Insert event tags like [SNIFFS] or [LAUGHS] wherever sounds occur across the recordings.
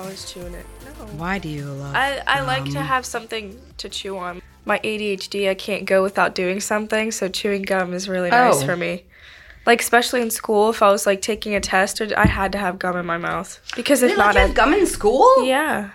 I'm always chewing it. No. Why do you love? I, I like to have something to chew on. My ADHD, I can't go without doing something, so chewing gum is really oh. nice Oh. for me. Like especially in school, if I was like taking a test, I had to have gum in my mouth because if They not, let you have gum in school? yeah.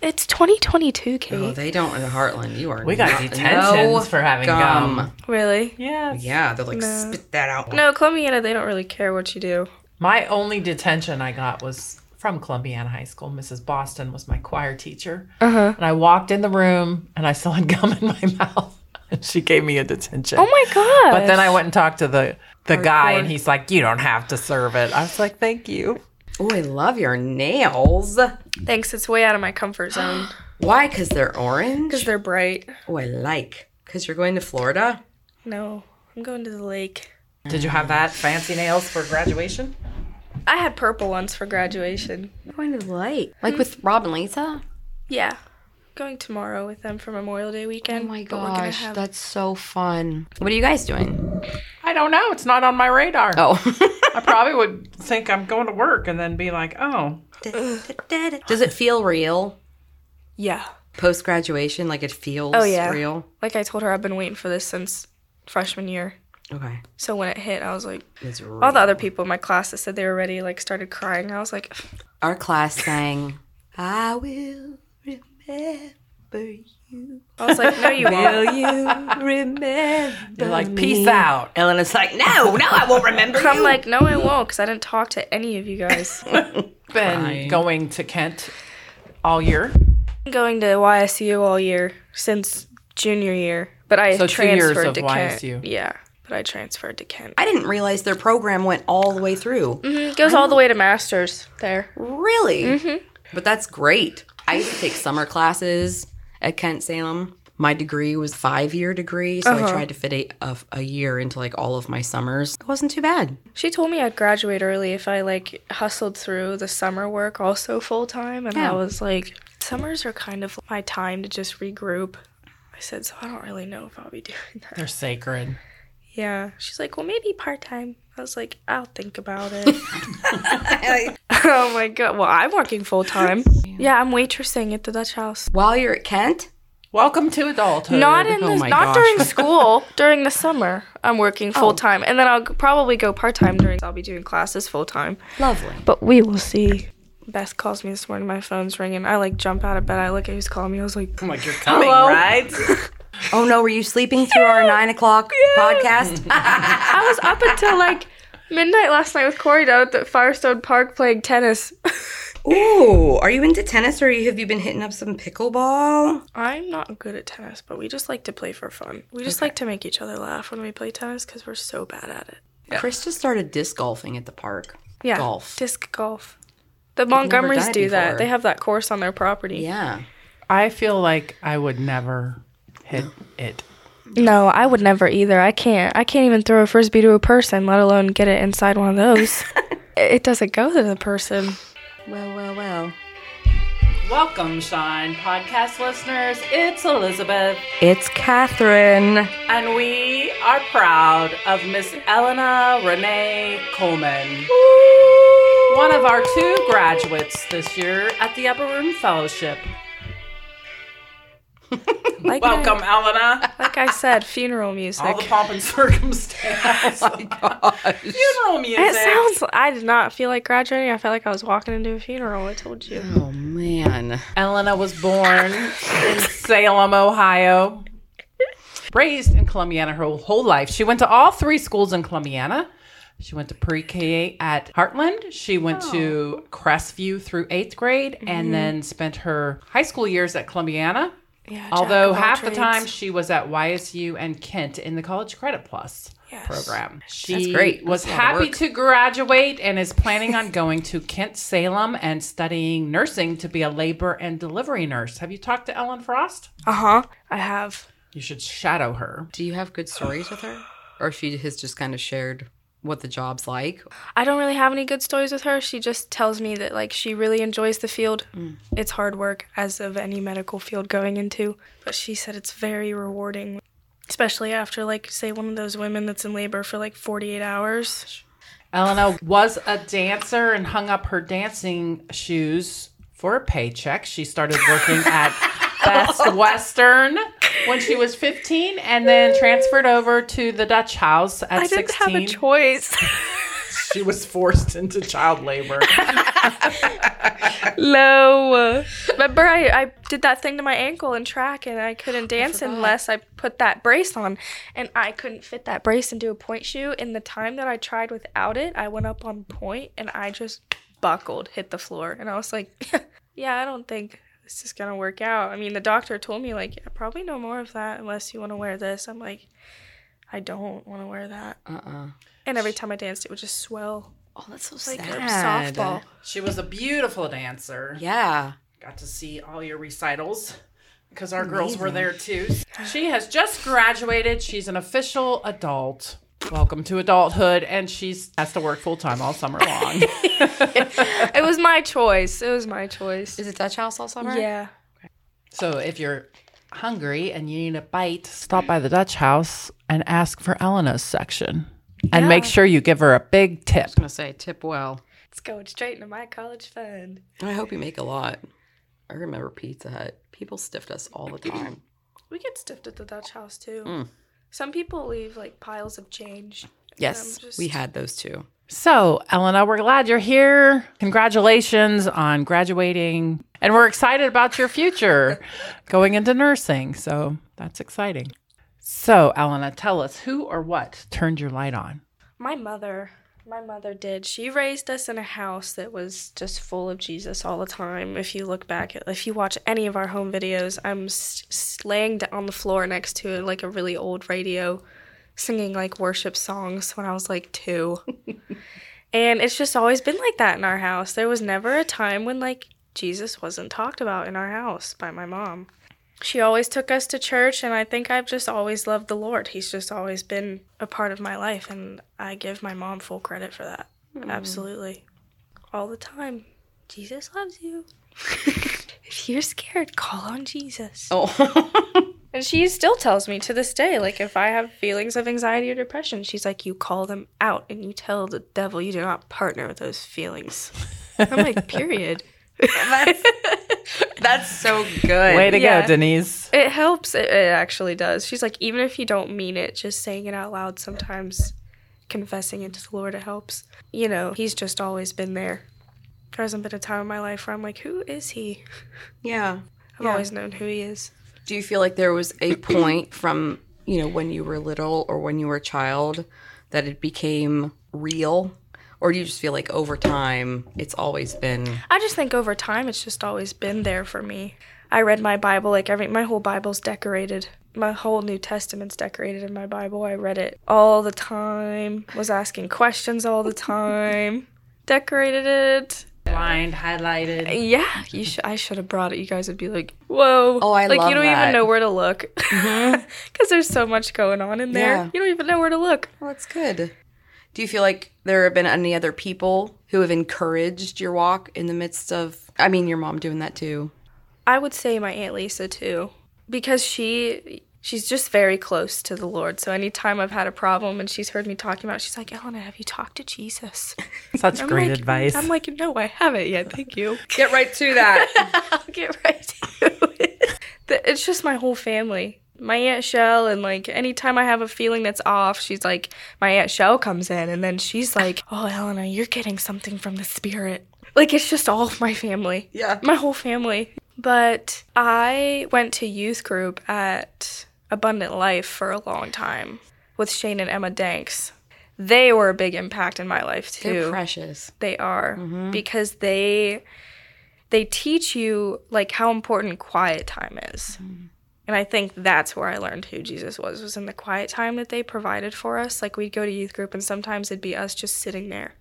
It's 2022, Kate. Oh, they don't in Heartland. You are. We got not- detentions no for having gum. really? Yeah. Yeah, they're like No. spit that out. No, Columbiana, they don't really care what you do. My only detention I got was from Columbiana High School. Mrs. Boston was my choir teacher. Uh-huh. And I walked in the room and I still had [LAUGHS] gum in my mouth. And she gave me a detention. Oh my god! But then I went and talked to the, the guy and he's like, You don't have to serve it. I was like, Thank you. Oh, I love your nails. thanks. It's way out of my comfort zone [GASPS] Why? Because they're orange. because they're bright. Oh, I like. Because you're going to Florida. No, I'm going to the lake. Did you have that fancy nails for graduation? I had purple ones for graduation. Going to the light. Like with Rob and Lisa? Yeah. Going tomorrow with them for Memorial Day weekend. Oh my but we're gonna gosh, have- that's so fun. What are you guys doing? I don't know. It's not on my radar. Oh. [LAUGHS] I probably would think I'm going to work and then be like, Oh, Does it feel real? Yeah. Post graduation, like it feels Oh, yeah. real? Like I told her, I've been waiting for this since freshman year. Okay. So when it hit, I was like, It's real. all the other people in my class that said they were ready, like started crying. I was like, Our class [LAUGHS] sang, I will remember you. I was like, no, you [LAUGHS] won't. Will you [LAUGHS] remember you're like, me? Peace out. Elena's like, no, no, I won't remember I'm you. like, no, I won't, because I didn't talk to any of you guys. Been going to Kent all year. Going to YSU all year since junior year, but I So two years transferred of to Kent. YSU. Yeah, but I transferred to Kent. I didn't realize their program went all the way through. It goes all the way to masters there. Really? Mm-hmm. But that's great. I used to take summer classes at Kent Salem. My degree was five year degree, so I tried to fit a, a, a year into like all of my summers. It wasn't too bad. She told me I'd graduate early if I like hustled through the summer work also full time, and Yeah. I was like, summers are kind of my time to just regroup. I said, so I don't really know if I'll be [LAUGHS] doing that. They're sacred. Yeah. She's like, well, maybe part time. I was like, I'll think about it. [LAUGHS] [LAUGHS] oh my god. Well, I'm working full time. Yeah, I'm waitressing at the Dutch House. While you're at Kent, Welcome to adulthood. Not in Oh the, not gosh. during school. [LAUGHS] during the summer, I'm working oh. full time, and then I'll probably go part time during. I'll be doing classes full time. lovely. But we will see. Beth calls me this morning. My phone's ringing. I like jump out of bed. I look at who's calling me. I was like, I'm like, You're coming, Hello? right? Oh no, were you sleeping through our nine o'clock podcast? [LAUGHS] I was up until like midnight last night with Corey down at Firestone Park playing tennis. [LAUGHS] Ooh, are you into tennis or have you been hitting up some pickleball? I'm not good at tennis, but we just like to play for fun. We just like to make each other laugh when we play tennis because we're so bad at it. Chris just started disc golfing at the park. Yeah, Golf. disc golf. The Montgomerys done it do that. They have that course on their property. Yeah. I feel like I would never hit it. No, I would never either. I can't. I can't even throw a frisbee to a person, let alone get it inside one of those. [LAUGHS] it doesn't go to the person. Well, well, well. Welcome, Shine podcast listeners. It's Elizabeth, It's Catherine. and we are proud of Miss Elena Renee Coleman, one of our two graduates this year at the Upper Room Fellowship. [LAUGHS] Like Welcome, I, Elena. like I said, funeral music. All the pomp and [LAUGHS] circumstance. [LAUGHS] oh my gosh. Funeral music. it sounds. I did not feel like graduating. I felt like I was walking into a funeral. I told you. Oh man. Elena was born in Salem, Ohio. Raised in Columbiana her whole life. She went to all three schools in Columbiana. She went to pre-K at Heartland. She went to oh. Crestview through eighth grade, and mm-hmm. then spent her high school years at Columbiana. Yeah. Although of all half the time she was at YSU and Kent in the College Credit Plus. program. She great. was That's a happy to graduate and is planning on going to Kent Salem and studying nursing to be a labor and delivery nurse. Have you talked to Ellen Frost? Uh huh. I have. You should shadow her. Do you have good stories with her? Or she has just kind of shared what the job's like? I don't really have any good stories with her. She just tells me that like she really enjoys the field. Mm. It's hard work as of any medical field going into, but she said it's very rewarding, especially after like say one of those women that's in labor for like 48 hours. Elena was a dancer and hung up her dancing shoes for a paycheck. She started working at [LAUGHS] Best [LAUGHS] Western when she was 15 and then transferred over to the Dutch House at I didn't 16. have a choice. [LAUGHS] she was forced into child labor. [LAUGHS] no. Remember I, I did that thing to my ankle in track and I couldn't dance unless I put that brace on. And I couldn't fit that brace into a pointe shoe. In the time that I tried without it, I went up on pointe and I just buckled, hit the floor. And I was like, yeah, I don't think this is going to work out. I mean, the doctor told me, like, yeah, probably no more of that unless you want to wear this. I'm like, I don't want to wear that. Uh-uh. And every time I danced, it would just swell Oh, that's so like sad. a softball. She was a beautiful dancer. Yeah. Got to see all your recitals because our girls were there too. She has just graduated. She's an official adult. Welcome to adulthood, and she's has to work full time all summer long. [LAUGHS] It was my choice. It was my choice. Is it Dutch House all summer? Yeah. so if you're hungry and you need a bite, stop by the Dutch House and ask for Elena's section, and make sure you give her a big tip. I'm gonna say tip well. It's going straight into my college fund. I hope you make a lot. I remember Pizza Hut. People stiffed us all the time. We get stiffed at the Dutch house too. Mm. Some people leave like piles of change. Yes, just- we had those too. So, Elena, we're glad you're here. Congratulations on graduating. And we're excited about your future [LAUGHS] going into nursing. So, that's exciting. So, Elena, tell us who or what turned your light on? My mother, my mother did. She raised us in a house that was just full of Jesus all the time. If you look back if you watch any of our home videos, I'm laying on the floor next to like a really old radio, singing like worship songs when I was like two. [LAUGHS] and it's just always been like that in our house. There was never a time when like Jesus wasn't talked about in our house by my mom. She always took us to church, and I think I've just always loved the Lord. He's just always been a part of my life, and I give my mom full credit for that. Mm. Absolutely. All the time. Jesus loves you. [LAUGHS] if you're scared, call on Jesus. Oh, [LAUGHS] And she still tells me to this day, like, if I have feelings of anxiety or depression, she's like, you call them out and you tell the devil you do not partner with those feelings. I'm like, [LAUGHS] period. That's so good. Way to Yeah. go, Denise. It helps. It, it actually does. She's like, even if you don't mean it, just saying it out loud sometimes, confessing it to the Lord, it helps. You know, He's just always been there. There hasn't been a time in my life where I'm like, who is He? Yeah. I've Yeah. always known who He is. Do you feel like there was a point from, you know, when you were little or when you were a child that it became real? Or do you just feel like over time it's always been I just think over time, it's just always been there for me. I read my Bible, like every, my whole Bible's decorated. My whole New Testament's decorated in my Bible. I read it all the time, was asking questions all the time, [LAUGHS] decorated it. Blind, highlighted. Yeah, you sh- I should have brought it. You guys would be like, "Whoa!" Oh, I like love you don't that. even know where to look mm-hmm. [LAUGHS] because there's so much going on in there. Yeah. You don't even know where to look. Well, that's good. Do you feel like there have been any other people who have encouraged your walk in the midst of I mean your mom doing that too. I would say my aunt Lisa too, because she she's just very close to the Lord. So anytime I've had a problem and she's heard me talking about, it, she's like, "Elena, have you talked to Jesus?" [LAUGHS] Such I'm great like- advice. I'm like, "No, I haven't yet. Thank you." [LAUGHS] Get right to that. [LAUGHS] I'll get right to it. It's just my whole family. My Aunt Shell, and like anytime I have a feeling that's off, she's like, my Aunt Shell comes in, and then she's like, Oh, Elena, you're getting something from the spirit. Like, it's just all of my family. Yeah. My whole family. But I went to youth group at Abundant Life for a long time with Shane and Emma Danks. They were a big impact in my life too They're precious. they are mm-hmm. because they they teach you like how important quiet time is mm-hmm. And I think that's where I learned who Jesus was, was in the quiet time that they provided for us. Like we'd go to youth group and sometimes it'd be us just sitting there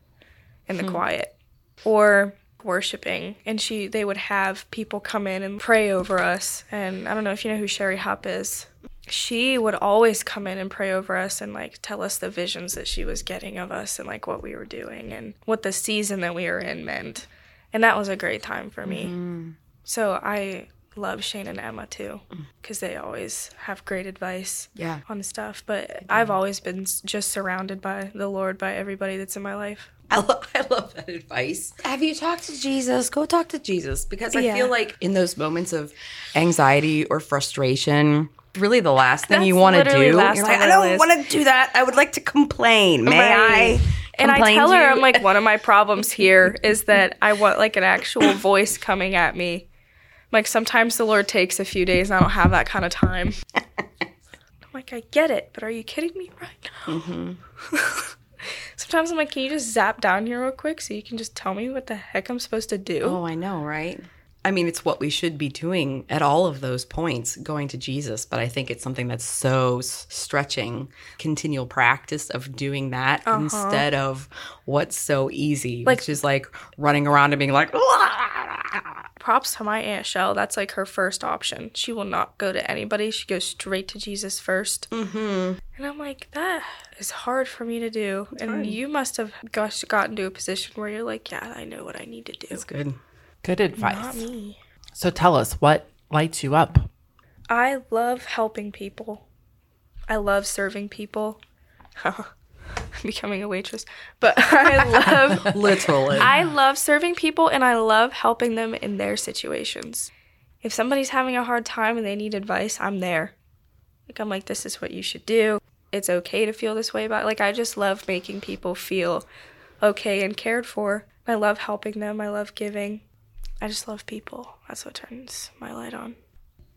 in the hmm. quiet or worshiping. And she they would have people come in and pray over us. And I don't know if you know who Sherry Hupp is. She would always come in and pray over us and like tell us the visions that she was getting of us and like what we were doing and what the season that we were in meant. And that was a great time for me. Mm-hmm. So I love Shane and Emma too, mm. because they always have great advice Yeah. on stuff. But I've always been just surrounded by the Lord, by everybody that's in my life. I, lo- [LAUGHS] I love that advice. Have you talked to Jesus? Go talk to Jesus because I Yeah. feel like in those moments of anxiety or frustration, really the last thing you want to do. You're like, I don't want to do that. I would like to complain. May Right. I? And I tell her? I'm like, one of my [LAUGHS] problems here is that I want like an actual voice coming at me. Like sometimes the Lord takes a few days and I don't have that kind of time. [LAUGHS] I'm like, I get it, but are you kidding me right now? Mm-hmm. [LAUGHS] sometimes I'm like, can you just zap down here real quick so you can just tell me what the heck I'm supposed to do? Oh, I know, right? I mean, it's what we should be doing at all of those points, going to Jesus. But I think it's something that's so s- stretching, continual practice of doing that instead of what's so easy, which is like running around and being like, props to my aunt Shell. That's like her first option. She will not go to anybody. She goes straight to Jesus 1st Mm-hmm. And I'm like, that is hard for me to do. and you must have gosh, gotten to a position where you're like, yeah, I know what I need to do. it's good. Good advice. Not me. So tell us what lights you up. I love helping people. I love serving people. [LAUGHS] [LAUGHS] Becoming a waitress. But [LAUGHS] I love [LAUGHS] Literally. I love serving people and I love helping them in their situations. If somebody's having a hard time and they need advice, I'm there. Like I'm like this is what you should do. It's okay to feel this way about it. like I just love making people feel okay and cared for. I love helping them. I love giving. I just love people. That's what turns my light on.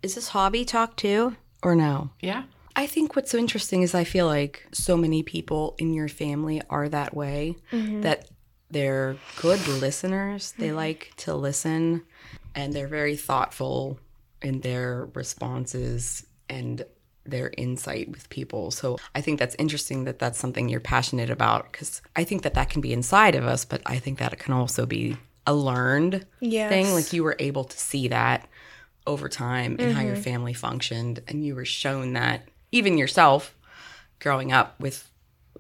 Is this hobby talk too, or no? Yeah. I think what's so interesting is I feel like so many people in your family are that way mm-hmm. that they're good listeners. They mm-hmm. like to listen and they're very thoughtful in their responses and their insight with people. So I think that's interesting that that's something you're passionate about because I think that that can be inside of us, but I think that it can also be a learned Yes. thing. Like you were able to see that over time and how your mm-hmm. family functioned and you were shown that even yourself growing up with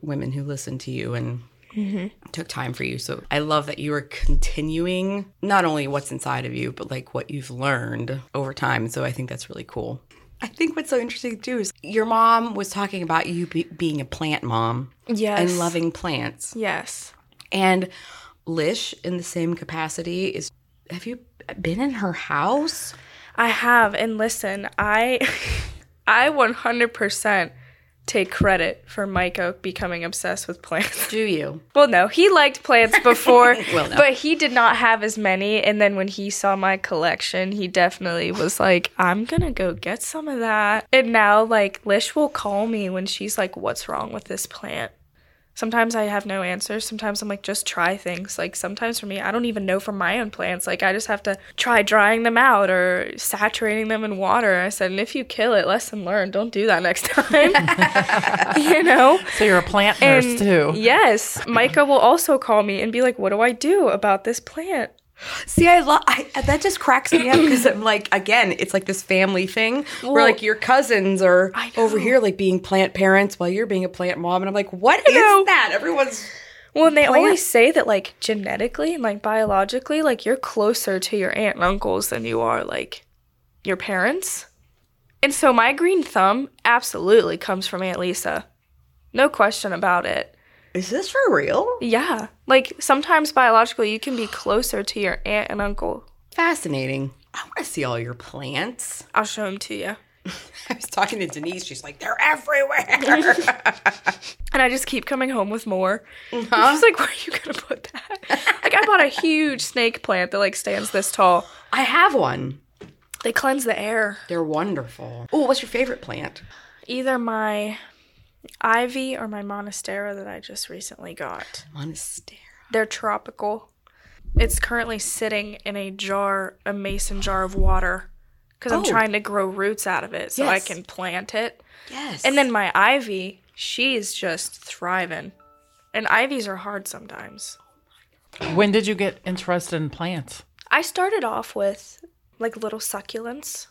women who listened to you and mm-hmm. took time for you. So i love that you are continuing not only what's inside of you but like what you've learned over time. So i think that's really cool. I think what's so interesting too is your mom was talking about you be- being a plant mom Yes. and loving plants. Yes. and lish in the same capacity is have you been in her house? I have, and listen, I, [LAUGHS] I 100% take credit for Micah becoming obsessed with plants. do you [LAUGHS] Well, no, he liked plants [LAUGHS] before, Well, no. but he did not have as many. And then when he saw my collection, he definitely was like, "I'm gonna go get some of that." And now, like, Lish will call me when she's like, "What's wrong with this plant?" Sometimes I have no answers. Sometimes I'm like, just try things. Like sometimes for me, I don't even know from my own plants. Like I just have to try drying them out or saturating them in water. I said, and if you kill it, lesson learned. Don't do that next [LAUGHS] time. [LAUGHS] you know? So you're a plant nurse And too. Yes, Micah will also call me and be like, "What do I do about this plant?" See, I love that. Just cracks me up because I'm like, again, it's like this family thing where like your cousins are over here like being plant parents while you're being a plant mom, and I'm like, what is that? Everyone's Well, and they Plant- always say that like genetically and like biologically, like you're closer to your aunt and uncles than you are like your parents. And so my green thumb absolutely comes from Aunt Lisa. No question about it. Is this for real? Yeah. Like sometimes biologically you can be closer to your aunt and uncle. Fascinating. I want to see all your plants. I'll show them to you. [LAUGHS] I was talking to Denise. She's like, they're everywhere. [LAUGHS] And I just keep coming home with more. Uh-huh. She's like, where are you gonna put that? like I bought a huge snake plant that like stands this tall. I have one. They cleanse the air. They're wonderful. Oh, what's your favorite plant? Either my ivy or my monstera that I just recently got. Monastera. They're tropical. It's currently sitting in a jar, a mason jar of water, because I'm Oh. trying to grow roots out of it so I can plant it. Yes. And then my ivy, she's just thriving. And ivies are hard sometimes. When did you get interested in plants? I started off with like little succulents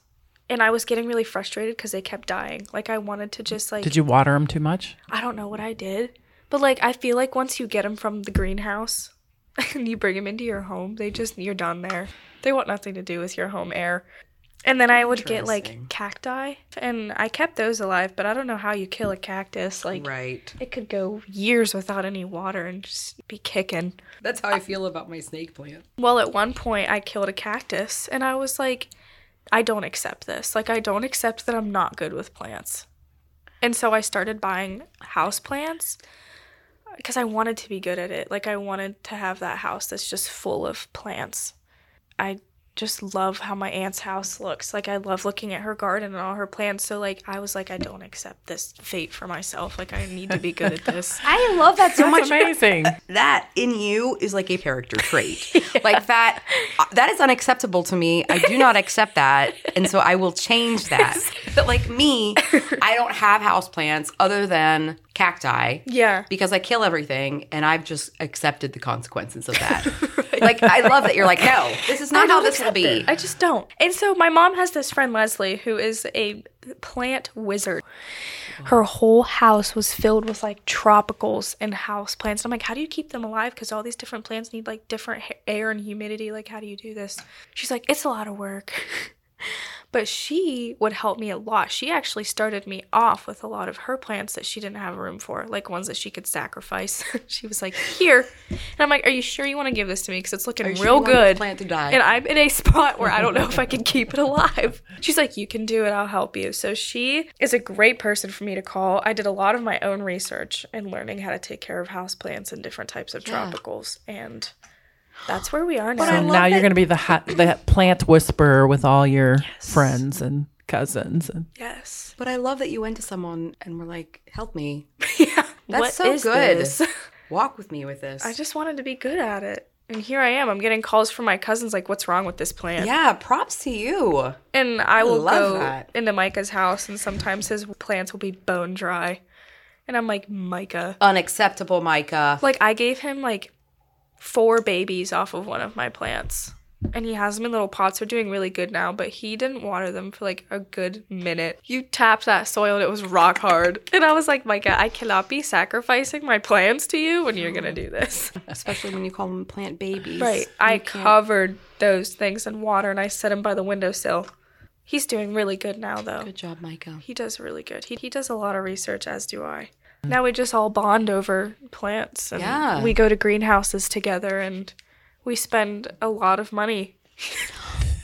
and I was getting really frustrated because they kept dying. Like I wanted to just like Did you water them too much? I don't know what I did, but like I feel like once you get them from the greenhouse [LAUGHS] and you bring them into your home, they just you're done there. They want nothing to do with your home air. And then I would get like cacti, and I kept those alive, but I don't know how you kill a cactus. Like right. it could go years without any water and just be kicking. That's how I feel about my snake plant. Well, at one point, I killed a cactus, and I was like, I don't accept this. Like, I don't accept that I'm not good with plants. And so I started buying house plants because I wanted to be good at it. Like, I wanted to have that house that's just full of plants. I just love how my aunt's house looks. Like, I love looking at her garden and all her plants. So, like, I was like, I don't accept this fate for myself. Like, I need to be good at this. [LAUGHS] I love that so That's much. [LAUGHS] amazing. that in you is like a character trait. [LAUGHS] Like that uh, that is unacceptable to me. I do not accept that. And so I will change that. But like me, I don't have houseplants other than cacti. Yeah. Because I kill everything and I've just accepted the consequences of that. [LAUGHS] Like I love that you're like, no, this is not how this will be. it. I just don't. And so my mom has this friend Leslie who is a plant wizard. Her whole house was filled with like tropicals and house plants. I'm like, how do you keep them alive? Because all these different plants need like different air and humidity. Like, how do you do this? She's like, it's a lot of work. [LAUGHS] But she would help me a lot. She actually started me off with a lot of her plants that she didn't have room for, like ones that she could sacrifice. [LAUGHS] she was like, "Here," and I'm like, "Are you sure you want to give this to me? Because it's looking sure real this good." plant to die? And I'm in a [LAUGHS] spot where I don't know if I can keep it alive. She's like, "You can do it. I'll help you." So she is a great person for me to call. I did a lot of my own research and learning how to take care of houseplants and different types of tropicals, and that's where we are now. So now you're going to be the ha- the plant whisperer with all your friends and cousins. And yes. But I love that you went to someone and were like, help me. [LAUGHS] Yeah. That's What so is good. this? [LAUGHS] Walk with me with this. I just wanted to be good at it. And here I am. I'm getting calls from my cousins like, what's wrong with this plant? yeah, props to you. And I will love go that. into Micah's house, and sometimes his plants will be bone dry. And I'm like, Micah. Unacceptable, Micah. Like, I gave him like four babies off of one of my plants. And he has them in little pots. They're doing really good now, but he didn't water them for like a good minute. You tapped that soil and it was rock hard. And I was like, Micah, I cannot be sacrificing my plants to you when you're gonna do this. [LAUGHS] Especially when you call them plant babies. Right. I covered those things in water and I set them by the windowsill. He's doing really good now, though. Good job, Micah. He does really good. He, he does a lot of research, as do I. Mm. Now we just all bond over plants. And Yeah. We go to greenhouses together and we spend a lot of money.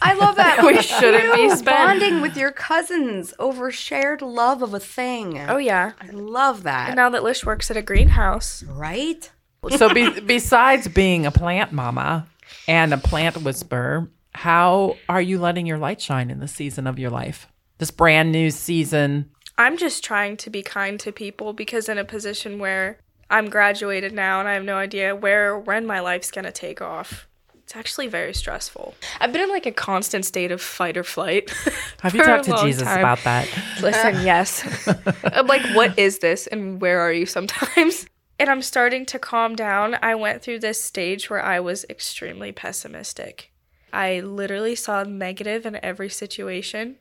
I love that. [LAUGHS] We shouldn't be You spent. bonding with your cousins over shared love of a thing. Oh, yeah. I love that. And now that Lish works at a greenhouse, right? so, be- [LAUGHS] besides being a plant mama and a plant whisperer, how are you letting your light shine in the season of your life? This brand new season. I'm just trying to be kind to people because in a position where I'm graduated now and I have no idea where or when my life's gonna take off. It's actually very stressful. I've been in like a constant state of fight or flight. [LAUGHS] Have you talked to Jesus time. about that? Listen, yes. [LAUGHS] I'm like, what is this and where are you sometimes? And I'm starting to calm down. I went through this stage where I was extremely pessimistic. I literally saw negative in every situation.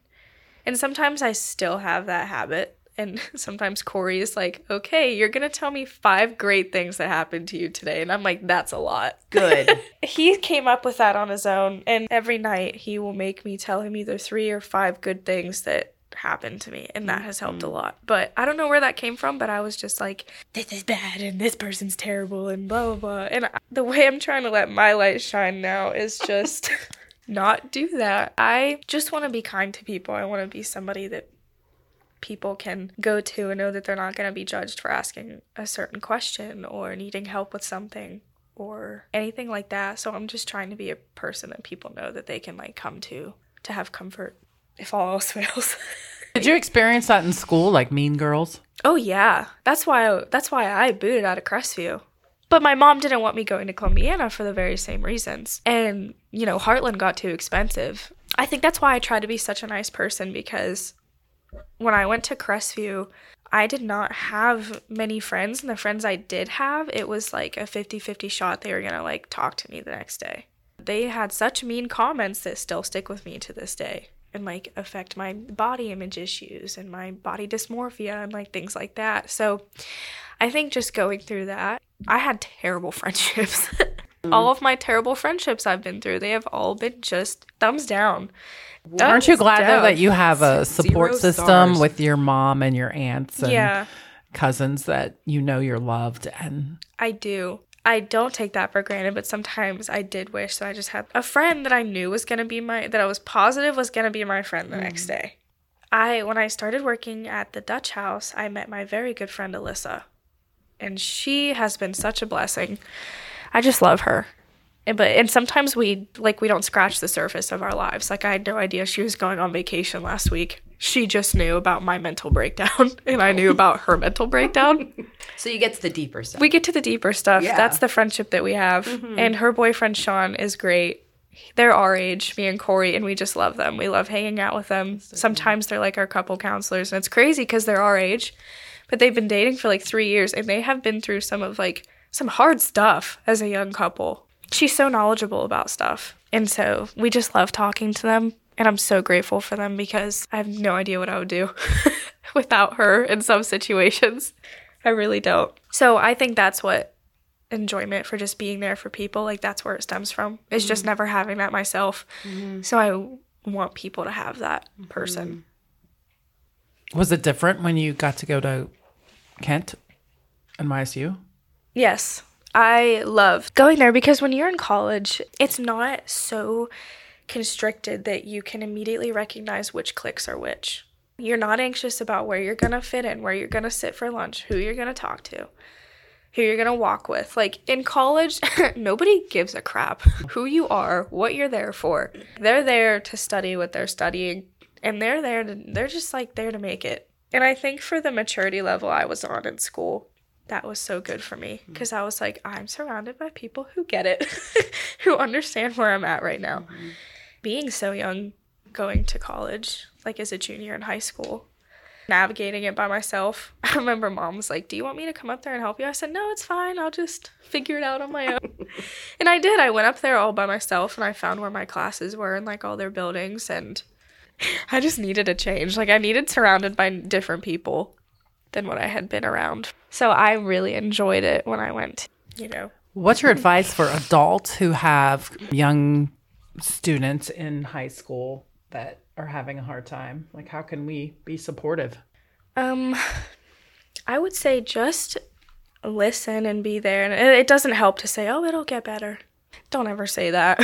And sometimes I still have that habit. And [LAUGHS] sometimes Corey is like, okay, you're going to tell me five great things that happened to you today. And I'm like, that's a lot. Good. [LAUGHS] He came up with that on his own. And every night he will make me tell him either three or five good things that happened to me. And that has helped a mm-hmm. lot. But I don't know where that came from, but I was just like, this is bad and this person's terrible and blah, blah, blah. And I- the way I'm trying to let my light shine now is just [LAUGHS] not do that. I just want to be kind to people. I want to be somebody that people can go to and know that they're not going to be judged for asking a certain question or needing help with something or anything like that. So I'm just trying to be a person that people know that they can like come to to have comfort if all else [LAUGHS] fails. Did you experience that in school, like Mean Girls? oh yeah, that's why I, that's why I booted out of Crestview. But my mom didn't want me going to Columbiana for the very same reasons. And, you know, Heartland got too expensive. I think that's why I try to be such a nice person because when I went to Crestview, I did not have many friends. And the friends I did have, it was like a 50 50 shot they were to like talk to me the next day. They had such mean comments that still stick with me to this day and like affect my body image issues and my body dysmorphia and like things like that. So I think just going through that, I had terrible [LAUGHS] friendships. all of my terrible friendships I've been through, they have all been just thumbs down. Aren't you Thumbs glad though that you have a [LAUGHS] support Zero system stars. with your mom and your aunts and Yeah. cousins that you know you're loved and I do. I don't take that for granted, but sometimes I did wish that I just had a friend that I knew was going to be my, that I was positive was going to be my friend the next mm. day. I, when I started working at the Dutch house, I met my very good friend Alyssa. And she has been such a blessing. I just love her. And, but and sometimes we like we don't scratch the surface of our lives. Like I had no idea she was going on vacation last week. She just knew about my mental breakdown [LAUGHS] and I knew oh. about her mental breakdown. [LAUGHS] So you get to the deeper stuff. We get to the deeper stuff. Yeah. That's the friendship that we have. Mm-hmm. And her boyfriend Sean is great. They're our age, me and Corey, and we just love them. We love hanging out with them. Sometimes they're like our couple counselors, and it's crazy because they're our age, but they've been dating for like three years, and they have been through some of like some hard stuff as a young couple. She's so knowledgeable about stuff, and so we just love talking to them. And I'm so grateful for them because I have no idea what I would do [LAUGHS] without her in some situations. I really don't. So I think that's what enjoyment for just being there for people, like that's where it stems from. It's just mm-hmm. never having that myself. Mm-hmm. So I want people to have that person. Mm-hmm. was it different when you got to go to Kent and YSU? Yes. I love going there because when you're in college, it's not so constricted that you can immediately recognize which cliques are which. You're not anxious about where you're going to fit in, where you're going to sit for lunch, who you're going to talk to, who you're going to walk with. Like in college, [LAUGHS] nobody gives a crap who you are, what you're there for. They're there to study what they're studying, and they're there to, they're just like there to make it. And I think for the maturity level I was on in school, that was so good for me mm-hmm. because I was like, I'm surrounded by people who get it, [LAUGHS] who understand where I'm at right now. Mm-hmm. Being so young, going to college, like as a junior in high school, navigating it by myself. [LAUGHS] I remember mom was like, Do you want me to come up there and help you? I said, No, it's fine. I'll just figure it out on my own. [LAUGHS] and I did. I went up there all by myself and I found where my classes were and like all their buildings. And I just needed a change. Like, I needed surrounded by different people than what I had been around. So I really enjoyed it when I went, you know. What's your advice for adults who have young students in high school that are having a hard time? Like, how can we be supportive? Um, I would say just listen and be there. And it, it doesn't help to say, oh, it'll get better. Don't ever say that.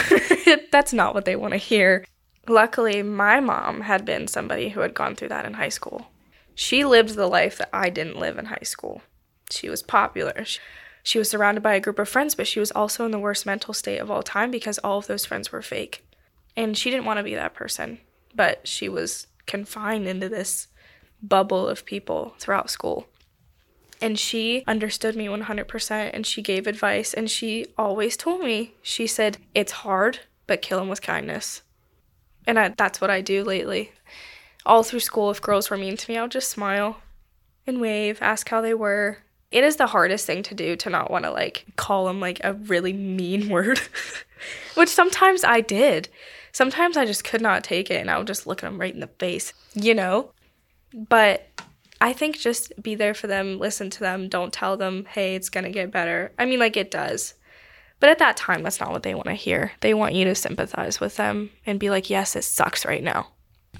[LAUGHS] That's not what they want to hear. Luckily, my mom had been somebody who had gone through that in high school. She lived the life that I didn't live in high school. She was popular. She, she was surrounded by a group of friends, but she was also in the worst mental state of all time because all of those friends were fake. And she didn't want to be that person, but she was confined into this bubble of people throughout school. And she understood me 100% and she gave advice and she always told me, she said, it's hard, but kill them with kindness. And I, that's what I do lately. All through school, if girls were mean to me, I'll just smile and wave, ask how they were. It is the hardest thing to do to not want to like call them like a really mean [LAUGHS] word, which sometimes I did. Sometimes I just could not take it and I would just look at them right in the face, you know? But I think just be there for them, listen to them, don't tell them, hey, it's gonna get better. I mean, like it does. But at that time, that's not what they want to hear. They want you to sympathize with them and be like, yes, it sucks right now.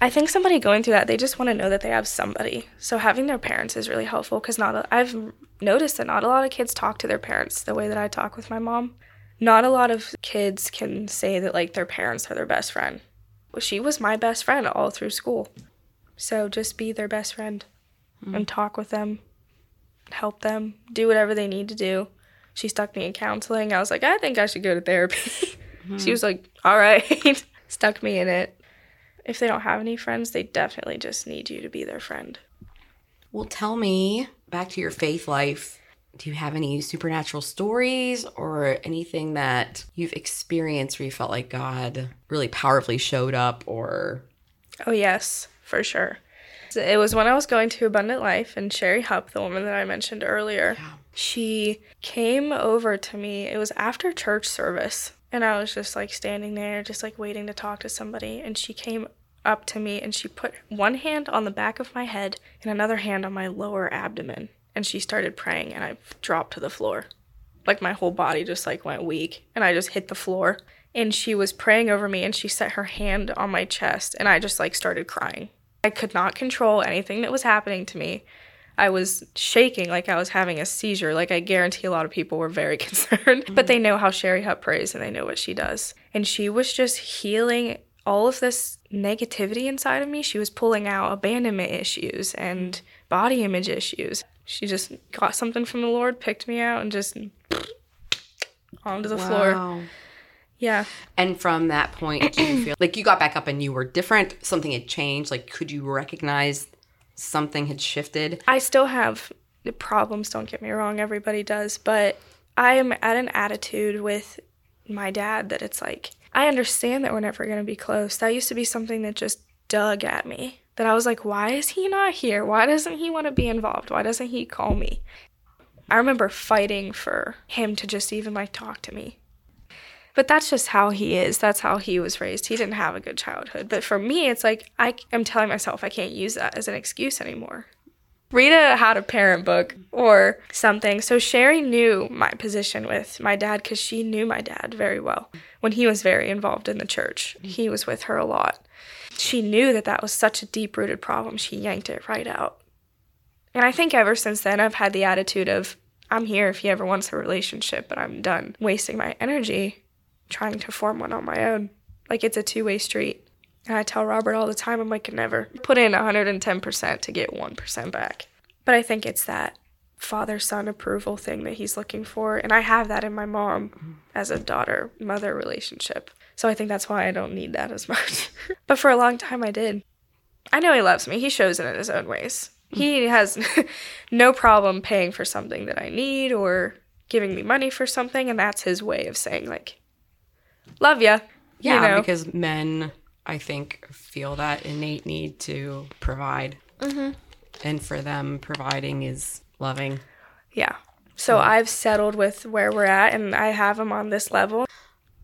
I think somebody going through that, they just want to know that they have somebody. So having their parents is really helpful because not a, I've noticed that not a lot of kids talk to their parents the way that I talk with my mom. Not a lot of kids can say that like their parents are their best friend. She was my best friend all through school. So just be their best friend mm-hmm. and talk with them, help them, do whatever they need to do. She stuck me in counseling. I was like, I think I should go to therapy. [LAUGHS] She hmm. was like, all right, [LAUGHS] stuck me in it. If they don't have any friends, they definitely just need you to be their friend. Well, tell me back to your faith life. do you have any supernatural stories or anything that you've experienced where you felt like God really powerfully showed up or Oh, yes, for sure. It was when I was going to Abundant Life, and Sherry Hupp, the woman that I mentioned earlier, she came over to me. It was after church service, and I was just like standing there, just like waiting to talk to somebody. And she came up to me and she put one hand on the back of my head and another hand on my lower abdomen. And she started praying, and I dropped to the floor. Like my whole body just like went weak, and I just hit the floor. And she was praying over me, and she set her hand on my chest, and I just like started crying. I could not control anything that was happening to me. I was shaking like I was having a seizure. Like I guarantee a lot of people were very [LAUGHS] concerned, but they know how Sherry Hupp prays and they know what she does. And she was just healing all of this negativity inside of me. She was pulling out abandonment issues and body image issues. She just got something from the Lord, picked me out, and just [SNIFFS] onto the floor. Yeah. And from that point, do you feel [CLEARS THROAT] like you got back up and you were different? Something had changed? Like, could you recognize something had shifted? I still have problems, don't get me wrong, everybody does, but I am at an attitude with my dad that it's like, I understand that we're never going to be close. That used to be something that just dug at me. That I was like, why is he not here? Why doesn't he want to be involved? Why doesn't he call me? I remember fighting for him to just even like talk to me. But that's just how he is. That's how he was raised. He didn't have a good childhood. But for me, it's like I am telling myself I can't use that as an excuse anymore. Read a how to parent book or something. So Sherry knew my position with my dad because she knew my dad very well when he was very involved in the church. He was with her a lot. She knew that that was such a deep rooted problem. She yanked it right out. And I think ever since then, I've had the attitude of I'm here if he ever wants a relationship, but I'm done wasting my energy trying to form one on my own. Like it's a two way street. And I tell Robert all the time, I'm like, never put in 110% to get 1% back. But I think it's that father son approval thing that he's looking for. And I have that in my mom as a daughter mother relationship. So I think that's why I don't need that as [LAUGHS] much. but for a long time, I did. I know he loves me, he shows it in his own ways. He has [LAUGHS] no problem paying for something that I need or giving me money for something. And that's his way of saying, like, love ya. Yeah, you know? because men, I think, feel that innate need to provide. Mm-hmm. And for them, providing is loving. Yeah. So I've settled with where we're at and I have him on this level.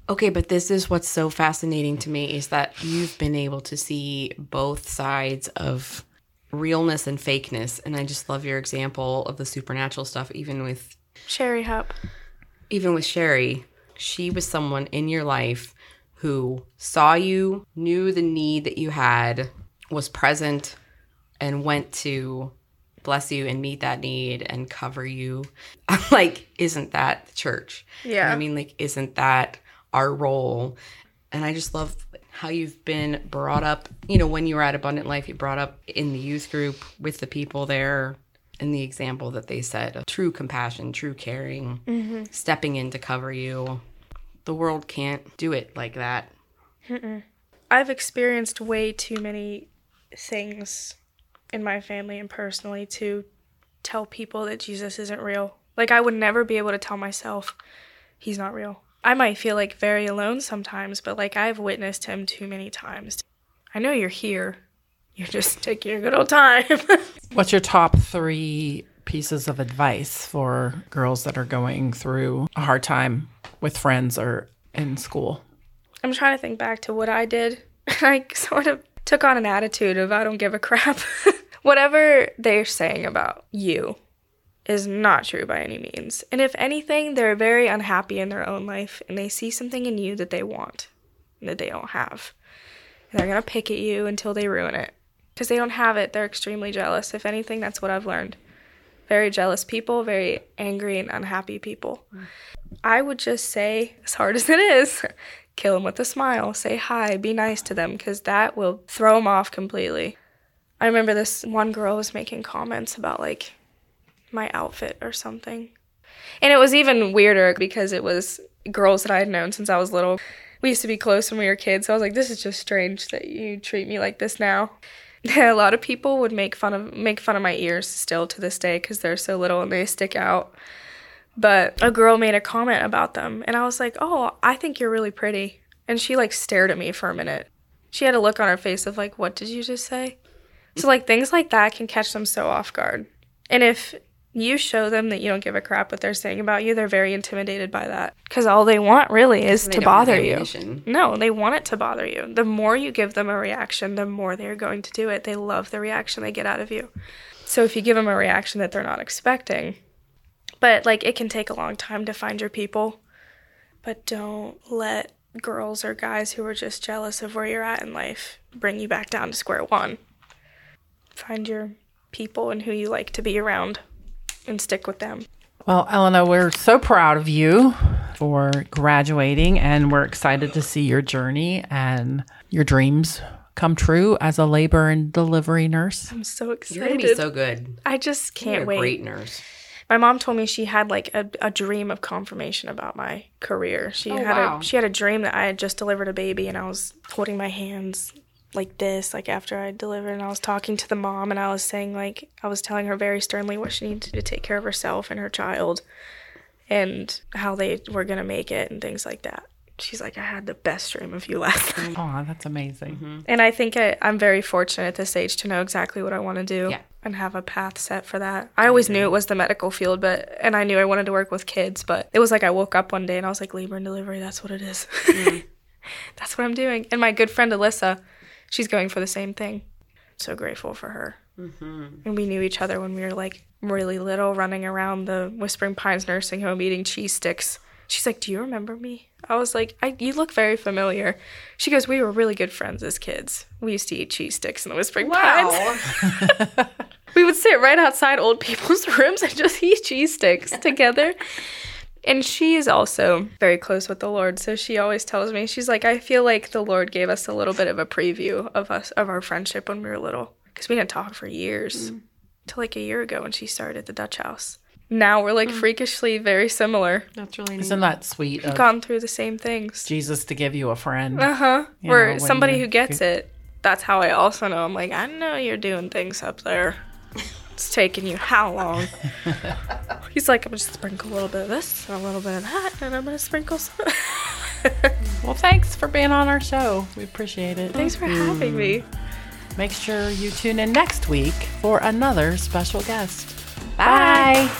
Okay, but this is what's so fascinating to me is that you've been able to see both sides of realness and fakeness. And I just love your example of the supernatural stuff, even with Sherry Hupp. even with Sherry, she was someone in your life who saw you, knew the need that you had, was present, and went to bless you and meet that need and cover you. [LAUGHS] like, isn't that the church? Yeah. I mean, like, isn't that our role? And I just love how you've been brought up. You know, when you were at Abundant Life, you brought up in the youth group with the people there and the example that they said of true compassion, true caring, mm-hmm. stepping in to cover you. The world can't do it like that. I've experienced way too many things in my family and personally to tell people that Jesus isn't real. Like, I would never be able to tell myself he's not real. I might feel like very alone sometimes, but like I've witnessed him too many times. I know you're here. You're just taking your good old time. [LAUGHS] What's your top three pieces of advice for girls that are going through a hard time with friends or in school? I'm trying to think back to what I did. [LAUGHS] I sort of took on an attitude of I don't give a crap. [LAUGHS] Whatever they're saying about you is not true by any means. And if anything, they're very unhappy in their own life and they see something in you that they want and that they don't have. And they're going to pick at you until they ruin it. Because they don't have it, they're extremely jealous. If anything, that's what I've learned. Very jealous people, very angry and unhappy people. I would just say, as hard as it is, [LAUGHS] kill them with a smile, say hi, be nice to them, because that will throw them off completely. I remember this one girl was making comments about like my outfit or something. And it was even weirder because it was girls that I had known since I was little. We used to be close when we were kids, so I was like, this is just strange that you treat me like this now. [LAUGHS] a lot of people would make fun of make fun of my ears still to this day because they're so little and they stick out. But a girl made a comment about them, and I was like, "Oh, I think you're really pretty." And she like stared at me for a minute. She had a look on her face of like, "What did you just say?" So like things like that can catch them so off guard. And if you show them that you don't give a crap what they're saying about you, they're very intimidated by that. Because all they want really is to bother you. No, they want it to bother you. The more you give them a reaction, the more they're going to do it. They love the reaction they get out of you. So if you give them a reaction that they're not expecting, but like it can take a long time to find your people, but don't let girls or guys who are just jealous of where you're at in life bring you back down to square one. Find your people and who you like to be around and stick with them. Well, Elena, we're so proud of you for graduating, and we're excited to see your journey and your dreams come true as a labor and delivery nurse. I'm so excited. You're gonna be so good. I just can't You're can't a wait. great nurse. My mom told me she had like a, a dream of confirmation about my career. She oh, had wow. a she had a dream that I had just delivered a baby and I was holding my hands like this, like after I delivered, and I was talking to the mom and I was saying like I was telling her very sternly what she needed to take care of herself and her child and how they were gonna make it and things like that. She's like, I had the best dream of you last [LAUGHS] night. Oh, that's amazing. Mm-hmm. And I think I, I'm very fortunate at this age to know exactly what I want to do Yeah. and have a path set for that. I always knew it was the medical field, but and I knew I wanted to work with kids, but it was like I woke up one day and I was like, labor and delivery, that's what it is. Mm-hmm. [LAUGHS] that's what I'm doing. And my good friend Alyssa, she's going for the same thing. So grateful for her. Mm-hmm. And we knew each other when we were like really little, running around the Whispering Pines nursing home eating cheese sticks. She's like, "Do you remember me?" I was like, I, "You look very familiar." She goes, "We were really good friends as kids. We used to eat cheese sticks in the Whispering Pines. [LAUGHS] we would sit right outside old people's [LAUGHS] rooms and just eat cheese sticks together." And she is also very close with the Lord, so she always tells me, she's like, "I feel like the Lord gave us a little bit of a preview of us of our friendship when we were little, because we didn't talk for years." Till like a year ago when she started at the Dutch House. Now we're like freakishly very similar. That's really neat. Isn't that sweet of Gone through the same things. Jesus to give you a friend? Uh huh. You Where know, somebody who gets it, that's how I also know. I'm like, I know you're doing things up there. [LAUGHS] It's taking you how long? [LAUGHS] He's like, I'm gonna sprinkle a little bit of this, and a little bit of that, and I'm gonna sprinkle some. [LAUGHS] Well, thanks for being on our show. We appreciate it. Thanks for having me. Make sure you tune in next week for another special guest. Bye. Say